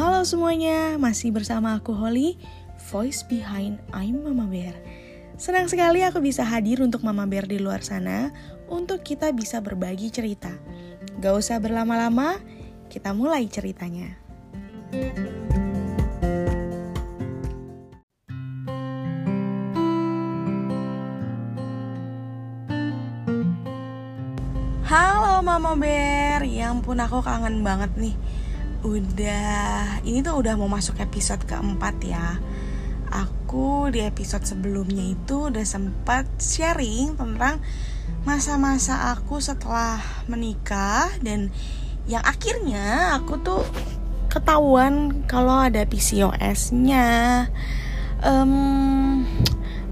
Halo semuanya, masih bersama aku Holly, voice behind I'm Mama Bear. Senang sekali aku bisa hadir untuk Mama Bear di luar sana untuk kita bisa berbagi cerita. Gak usah berlama-lama, kita mulai ceritanya. Halo Mama Bear, ya ampun aku kangen banget nih udah ini tuh udah mau masuk episode keempat ya. Aku di episode sebelumnya itu udah sempat sharing tentang masa-masa aku setelah menikah dan yang akhirnya aku tuh ketahuan kalau ada PCOS-nya um,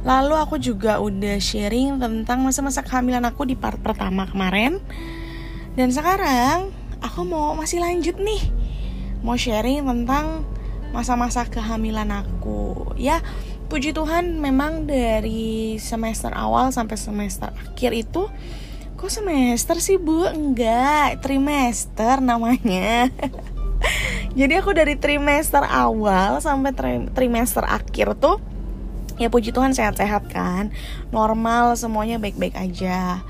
lalu aku juga udah sharing tentang masa-masa kehamilan aku di part pertama kemarin. Dan sekarang aku mau masih lanjut nih mau sharing tentang masa-masa kehamilan aku. Ya, puji Tuhan memang dari semester awal sampai semester akhir itu kok semester sih Bu? Enggak, trimester namanya. Jadi aku dari trimester awal sampai trimester akhir tuh ya puji Tuhan sehat-sehat kan. Normal semuanya baik-baik aja.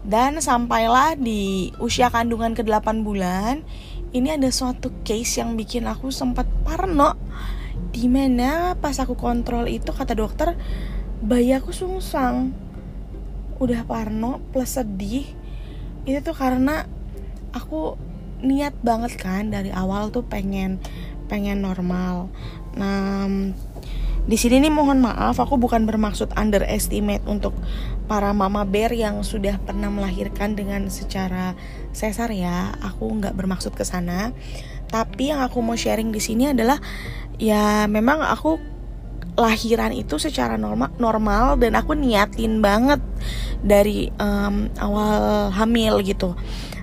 Dan sampailah di usia kandungan ke-8 bulan ini ada suatu case yang bikin aku sempat parno di mana pas aku kontrol itu kata dokter bayi aku sungsang. Udah parno plus sedih. Itu tuh karena aku niat banget kan dari awal tuh pengen pengen normal. Nah di sini nih mohon maaf, aku bukan bermaksud underestimate untuk para mama bear yang sudah pernah melahirkan dengan secara sesar ya. Aku nggak bermaksud ke sana. Tapi yang aku mau sharing di sini adalah ya memang aku lahiran itu secara normal normal dan aku niatin banget dari um, awal hamil gitu.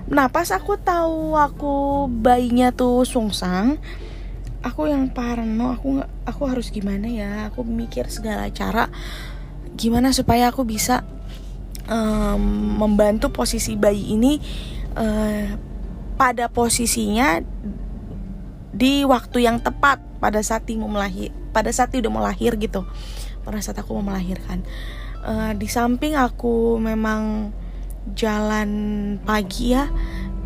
Nah pas aku tahu aku bayinya tuh sungsang, aku yang parno aku aku harus gimana ya aku mikir segala cara gimana supaya aku bisa um, membantu posisi bayi ini uh, pada posisinya di waktu yang tepat pada saat mau melahir pada saat udah mau lahir gitu pada saat aku mau melahirkan. Uh, di samping aku memang jalan pagi ya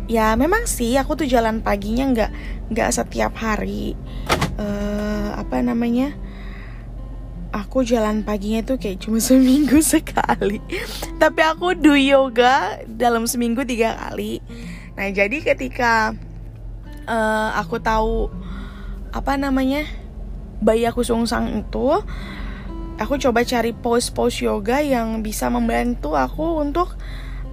ya memang sih aku tuh jalan paginya nggak nggak setiap hari. Uh, apa namanya aku jalan paginya tuh kayak cuma seminggu sekali. Tapi aku do yoga dalam seminggu tiga kali. Nah jadi ketika uh, aku tahu apa namanya bayi aku sungsang itu aku coba cari pose-pose yoga yang bisa membantu aku untuk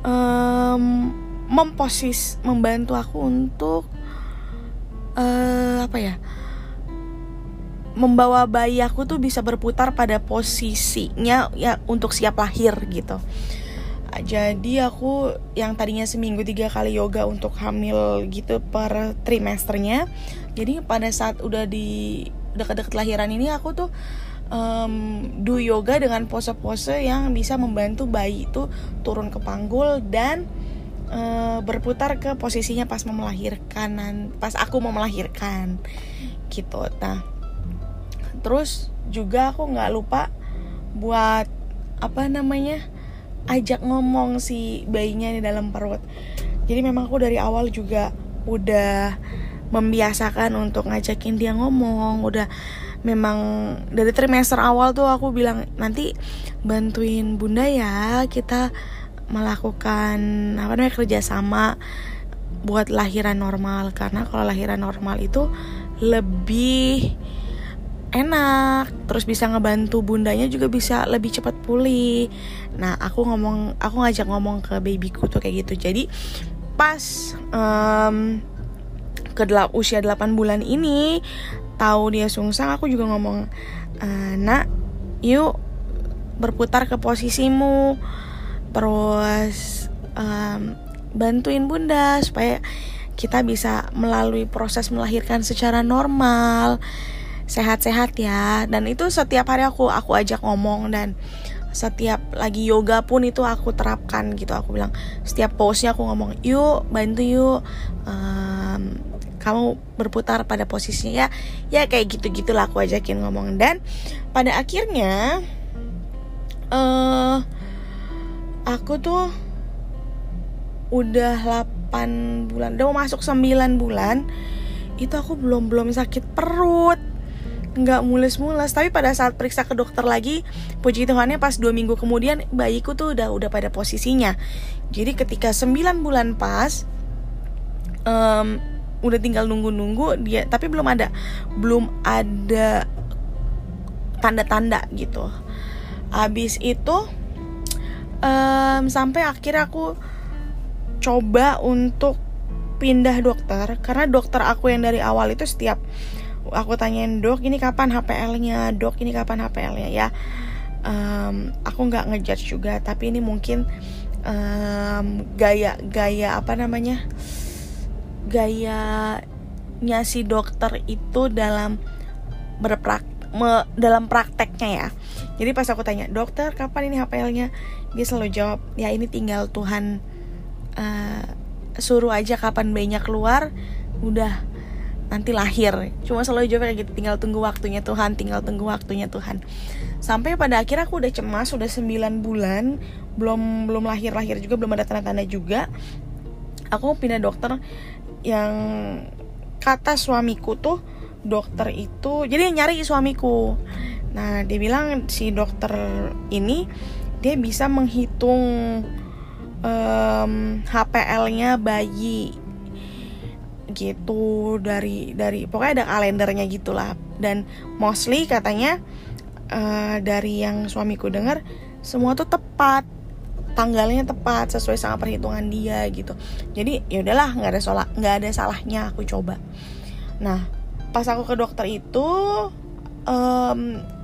um, memposis membantu aku untuk uh, apa ya membawa bayi aku tuh bisa berputar pada posisinya ya untuk siap lahir gitu. Jadi aku yang tadinya seminggu tiga kali yoga untuk hamil gitu per trimesternya jadi pada saat udah di dekat-dekat lahiran ini aku tuh um, do yoga dengan pose-pose yang bisa membantu bayi itu turun ke panggul dan uh, berputar ke posisinya pas mau melahirkan pas aku mau melahirkan gitu. Nah terus juga aku nggak lupa buat apa namanya ajak ngomong si bayinya di dalam perut. Jadi memang aku dari awal juga udah membiasakan untuk ngajakin dia ngomong. Udah memang dari trimester awal tuh aku bilang nanti bantuin bunda ya kita melakukan apa namanya kerjasama buat lahiran normal. Karena kalau lahiran normal itu lebih enak. Terus bisa ngebantu bundanya juga bisa lebih cepat pulih. Nah aku ngomong aku ngajak ngomong ke babyku tuh kayak gitu. Jadi pas um, ke usia 8 bulan ini tahu dia sungsang aku juga ngomong e, nak yuk berputar ke posisimu. Terus um, bantuin bunda supaya kita bisa melalui proses melahirkan secara normal sehat-sehat ya. Dan itu setiap hari aku aku ajak ngomong dan setiap lagi yoga pun itu aku terapkan gitu. Aku bilang setiap pose-nya aku ngomong yuk bantu yuk. Um, kamu berputar pada posisinya ya. Ya kayak gitu gitulah aku ajakin ngomong. Dan pada akhirnya uh, aku tuh udah 8 bulan udah mau masuk 9 bulan itu aku belum belum sakit perut nggak mules-mules tapi pada saat periksa ke dokter lagi puji Tuhannya pas dua minggu kemudian bayiku tuh udah udah pada posisinya. Jadi ketika 9 bulan pas um, udah tinggal nunggu-nunggu dia tapi belum ada belum ada tanda-tanda gitu. Habis itu um, sampai akhirnya aku coba untuk pindah dokter karena dokter aku yang dari awal itu setiap aku tanyain dok ini kapan HPL-nya dok ini kapan HPL-nya ya um, aku nggak ngejudge juga tapi ini mungkin um, gaya gaya apa namanya gaya si dokter itu dalam berprak me, dalam prakteknya ya. Jadi pas aku tanya dokter kapan ini HPL-nya dia selalu jawab ya ini tinggal Tuhan uh, suruh aja kapan bayinya keluar udah nanti lahir. Cuma selalu jawab kayak gitu tinggal tunggu waktunya Tuhan tinggal tunggu waktunya Tuhan. Sampai pada akhir aku udah cemas udah 9 bulan belum belum lahir lahir juga belum ada tanda-tanda juga. Aku pindah dokter yang kata suamiku tuh dokter itu jadi yang nyari suamiku. Nah dia bilang si dokter ini dia bisa menghitung um, HPL-nya bayi gitu dari dari pokoknya ada kalendernya gitulah. Dan mostly katanya uh, dari yang suamiku dengar semua tuh tepat tanggalnya tepat sesuai sama perhitungan dia gitu. Jadi ya udahlah nggak ada salah nggak ada salahnya aku coba. Nah pas aku ke dokter itu um,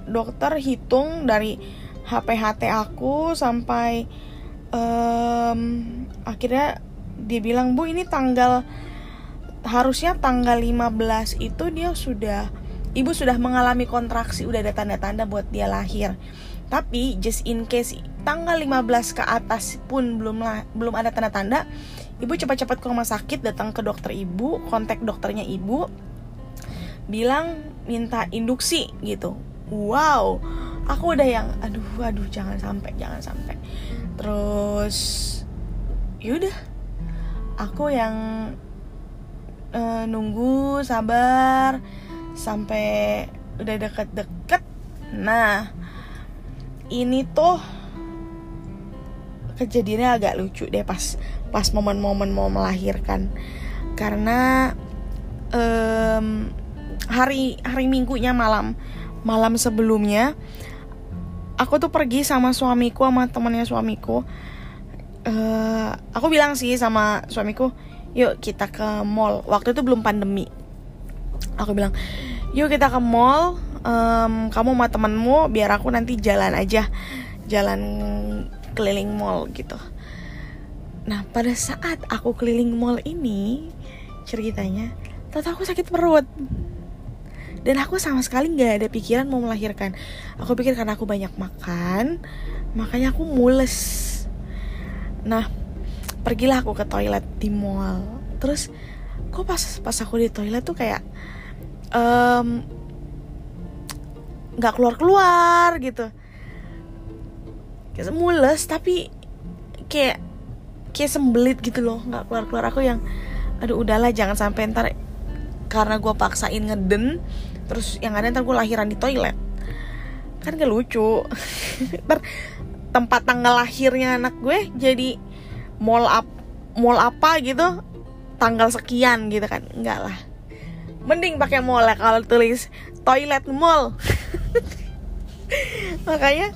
dokter hitung dari HPHT aku sampai um, akhirnya dia bilang bu ini tanggal harusnya tanggal 15 itu dia sudah ibu sudah mengalami kontraksi udah ada tanda-tanda buat dia lahir. Tapi just in case tanggal 15 ke atas pun belum lah, belum ada tanda-tanda ibu cepat-cepat ke rumah sakit datang ke dokter ibu kontak dokternya ibu bilang minta induksi gitu. Wow aku udah yang aduh aduh jangan sampai jangan sampai. Terus yaudah aku yang uh, nunggu sabar sampai udah deket-deket. Nah ini tuh kejadiannya agak lucu deh pas pas momen-momen mau melahirkan. Karena um, hari hari minggunya malam malam sebelumnya aku tuh pergi sama suamiku sama temannya suamiku. Uh, aku bilang sih sama suamiku yuk kita ke mall. Waktu itu belum pandemi. Aku bilang yuk kita ke mall um, kamu sama temenmu biar aku nanti jalan aja jalan keliling mall gitu. Nah pada saat aku keliling mall ini ceritanya tahu aku sakit perut. Dan aku sama sekali nggak ada pikiran mau melahirkan. Aku pikir karena aku banyak makan makanya aku mules. Nah pergilah aku ke toilet di mall. Terus kok pas pas aku di toilet tuh kayak nggak um, keluar keluar gitu. Kayak mules tapi kayak kayak sembelit gitu loh nggak keluar keluar aku yang aduh udahlah jangan sampai ntar karena gue paksain ngeden terus yang ada ntar gue lahiran di toilet. Kan gak lucu. Ntar tempat tanggal lahirnya anak gue jadi mall up mall apa gitu tanggal sekian gitu kan. Enggak lah. Mending pakai mall ya kalau tulis toilet mall. Makanya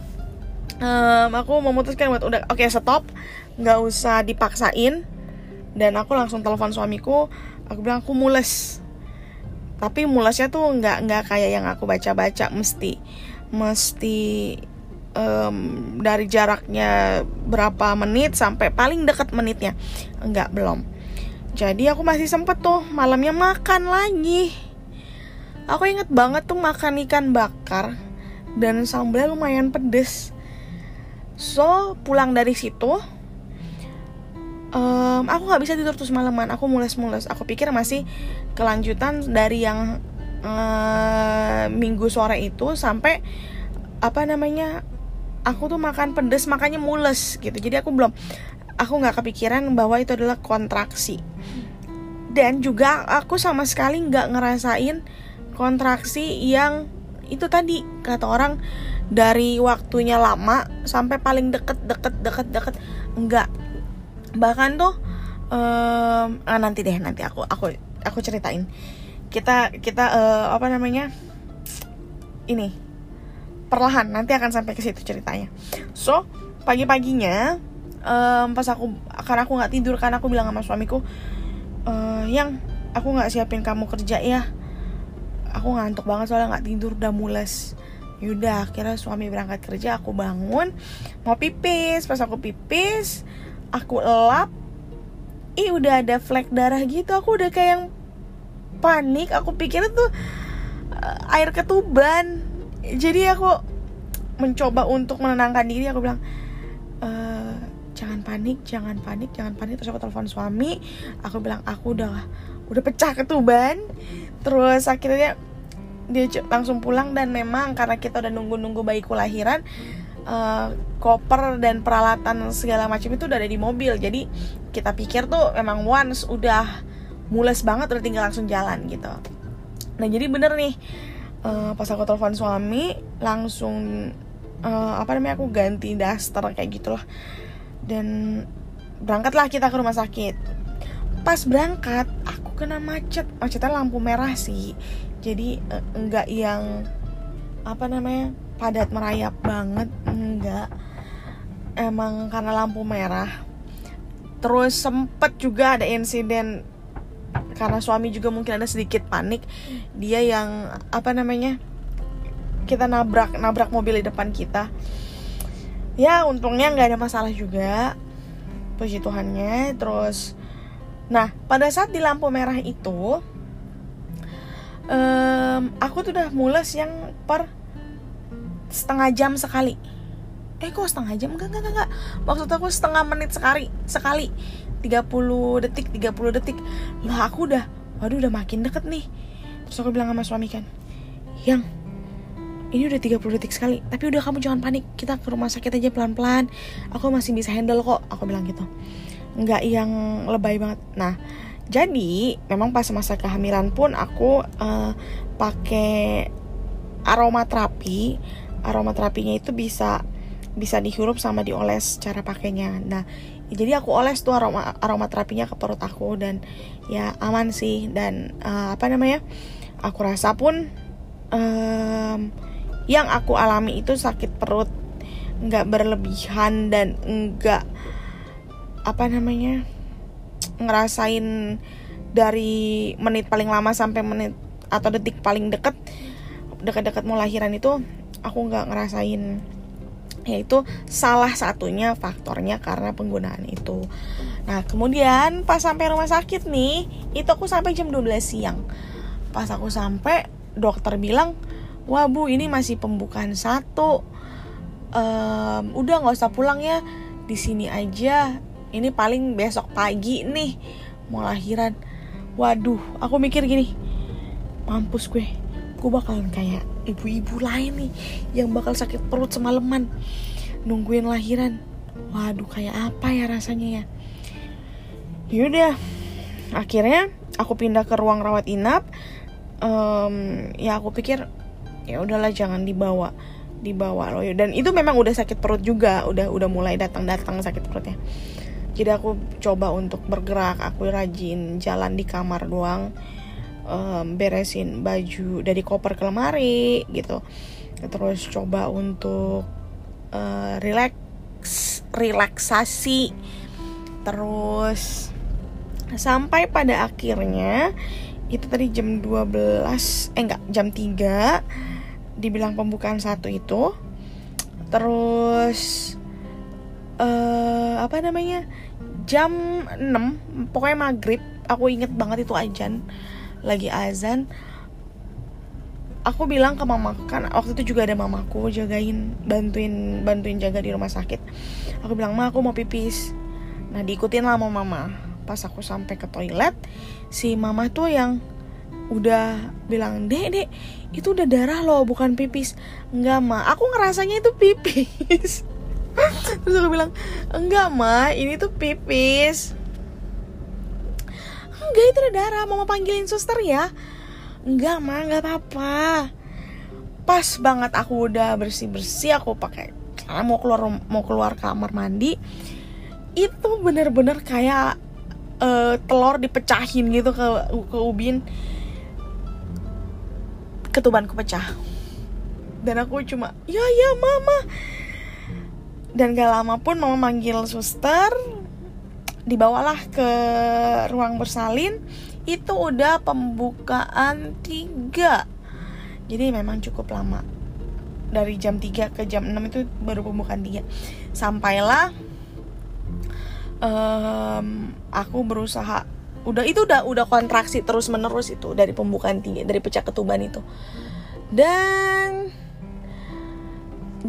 um, aku memutuskan buat udah oke okay, stop. Nggak usah dipaksain. Dan aku langsung telepon suamiku. Aku bilang aku mules. Tapi mulesnya tuh nggak nggak kayak yang aku baca-baca. Mesti mesti um, dari jaraknya berapa menit sampai paling dekat menitnya. Enggak belum. Jadi aku masih sempet tuh malamnya makan lagi. Aku inget banget tuh makan ikan bakar dan sambalnya lumayan pedes. So pulang dari situ um, aku nggak bisa tidur tuh semalaman. Aku mules-mules. Aku pikir masih kelanjutan dari yang uh, minggu sore itu sampai apa namanya aku tuh makan pedes makanya mules gitu. Jadi aku belum aku nggak kepikiran bahwa itu adalah kontraksi. Dan juga aku sama sekali nggak ngerasain kontraksi yang itu tadi kata orang dari waktunya lama sampai paling deket deket deket deket. Enggak bahkan tuh um, ah, nanti deh nanti aku aku aku ceritain. Kita kita uh, apa namanya ini perlahan nanti akan sampai ke situ ceritanya. So pagi paginya um, pas aku karena aku nggak tidur karena aku bilang sama suamiku uh, yang aku nggak siapin kamu kerja ya. Aku ngantuk banget soalnya nggak tidur udah mules. Yaudah akhirnya suami berangkat kerja Aku bangun Mau pipis. Pas aku pipis Aku elap Ih udah ada flek darah gitu. Aku udah kayak yang panik. Aku pikir itu uh, Air ketuban Jadi aku Mencoba untuk menenangkan diri. Aku bilang uh, Jangan panik Jangan panik Jangan panik. Terus aku telepon suami. Aku bilang Aku udah Udah pecah ketuban. Terus akhirnya dia langsung pulang. Dan memang karena kita udah nunggu-nunggu bayiku lahiran uh, koper dan peralatan segala macam itu udah ada di mobil. Jadi kita pikir tuh memang once udah mules banget udah tinggal langsung jalan gitu. Nah jadi bener nih uh, pas aku telepon suami langsung uh, apa namanya aku ganti daster kayak gitulah. Dan berangkatlah kita ke rumah sakit. Pas berangkat aku kena macet. Macetnya lampu merah sih. Jadi uh, enggak yang apa namanya padat merayap banget enggak. Emang karena lampu merah. Terus sempet juga ada insiden karena suami juga mungkin ada sedikit panik dia yang apa namanya kita nabrak nabrak mobil di depan kita. Ya untungnya nggak ada masalah juga puji Tuhannya. Terus nah pada saat di lampu merah itu um, aku tuh udah mules yang per setengah jam sekali. Eh kok setengah jam? Enggak enggak enggak maksud aku setengah menit sekali sekali 30 detik 30 detik. Lah aku udah waduh udah makin deket nih. Terus aku bilang sama suami kan yang ini udah 30 detik sekali tapi udah kamu jangan panik kita ke rumah sakit aja pelan-pelan. Aku masih bisa handle kok aku bilang gitu. Nggak yang lebay banget. Nah jadi memang pas masa kehamilan pun aku uh, pakai aromaterapi aromaterapinya itu bisa bisa dihirup sama dioles cara pakainya. Nah jadi aku oles tuh aroma aromaterapinya ke perut aku dan ya aman sih. Dan uh, apa namanya aku rasa pun um, yang aku alami itu sakit perut nggak berlebihan dan enggak apa namanya ngerasain dari menit paling lama sampai menit atau detik paling deket dekat-dekat mau lahiran itu aku nggak ngerasain yaitu salah satunya faktornya karena penggunaan itu. Nah kemudian pas sampai rumah sakit nih itu aku sampai jam 12 siang. Pas aku sampai dokter bilang wah bu ini masih pembukaan satu. Um, udah nggak usah pulang ya. Di sini aja. Ini paling besok pagi nih. Mau lahiran. Waduh aku mikir gini mampus gue gue bakalan kayak ibu-ibu lain nih yang bakal sakit perut semalaman. Nungguin lahiran. Waduh kayak apa ya rasanya ya? Yaudah. Akhirnya aku pindah ke ruang rawat inap. Um, ya aku pikir ya udahlah jangan dibawa. Dibawa loh. Dan itu memang udah sakit perut juga. Udah udah mulai datang datang sakit perutnya. Jadi aku coba untuk bergerak. Aku rajin jalan di kamar doang um, beresin baju dari koper ke lemari gitu. Terus coba untuk uh, relax relaksasi. Terus sampai pada akhirnya itu tadi jam 12 eh enggak jam 3 dibilang pembukaan satu itu. Terus uh, apa namanya jam 6 pokoknya maghrib aku inget banget itu ajan lagi azan aku bilang ke mama kan waktu itu juga ada mamaku jagain bantuin bantuin jaga di rumah sakit. Aku bilang ma aku mau pipis. Nah diikutin lah sama mama. Pas aku sampai ke toilet si mama tuh yang udah bilang dek dek itu udah darah loh bukan pipis. Enggak ma. Aku ngerasanya itu pipis. Terus aku bilang enggak ma ini tuh pipis enggak itu udah darah. Mama panggilin suster ya. Enggak mah nggak apa-apa. Pas banget aku udah bersih bersih aku pakai karena mau keluar mau keluar kamar mandi itu bener-bener kayak uh, telur dipecahin gitu ke ke ubin. Ketubanku pecah. Dan aku cuma ya ya mama dan gak lama pun mama manggil suster dibawalah ke ruang bersalin itu udah pembukaan 3 jadi memang cukup lama. Dari jam 3 ke jam 6 itu baru pembukaan 3 sampailah um, aku berusaha. Udah itu udah udah kontraksi terus menerus itu dari pembukaan 3 dari pecah ketuban itu. Dan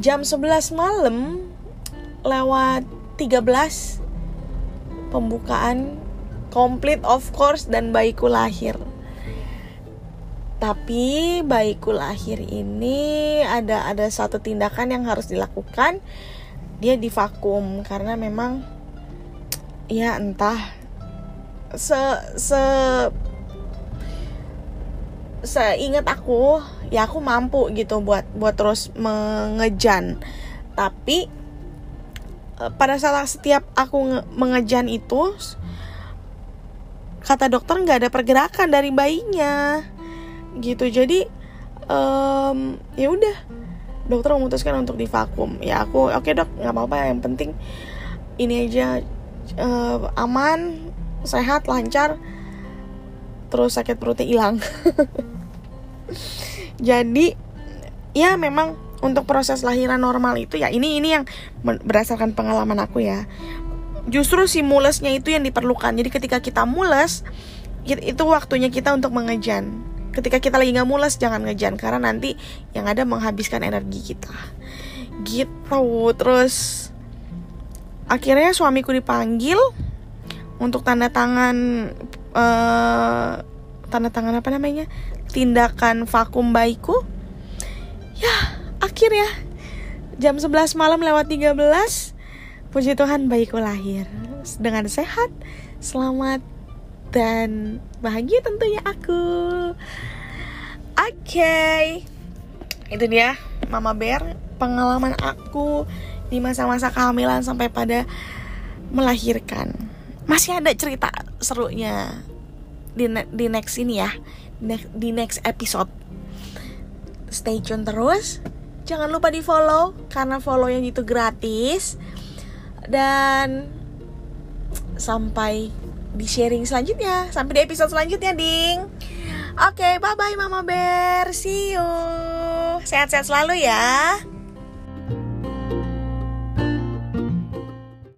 jam 11 malam lewat 13 pembukaan komplit of course dan bayiku lahir. Tapi bayiku lahir ini ada ada satu tindakan yang harus dilakukan. Dia divakum karena memang ya entah se se seingat aku ya aku mampu gitu buat buat terus mengejan. Tapi pada saat setiap aku mengejan itu kata dokter nggak ada pergerakan dari bayinya. Gitu. Jadi um, ya udah. Dokter memutuskan untuk divakum. Ya aku oke okay, dok nggak apa-apa. Yang penting ini aja uh, aman sehat lancar. Terus sakit perutnya hilang. Jadi ya memang untuk proses lahiran normal itu ya ini ini yang berdasarkan pengalaman aku ya. Justru si mulesnya itu yang diperlukan. Jadi ketika kita mules itu waktunya kita untuk mengejan. Ketika kita lagi nggak mules jangan ngejan karena nanti yang ada menghabiskan energi kita. Gitu terus akhirnya suamiku dipanggil untuk tanda tangan uh, tanda tangan apa namanya? Tindakan vakum bayiku ya akhirnya jam 11 malam lewat 13 Puji Tuhan bayiku lahir dengan sehat, selamat dan bahagia tentunya aku. Oke, okay. itu dia Mama Bear pengalaman aku di masa-masa kehamilan sampai pada melahirkan. Masih ada cerita serunya di di next ini ya, di next episode. Stay tune terus. Jangan lupa di follow karena follow yang itu gratis. Dan sampai di sharing selanjutnya. Sampai di episode selanjutnya ding. Oke okay, bye bye mama bear. See you. Sehat-sehat selalu ya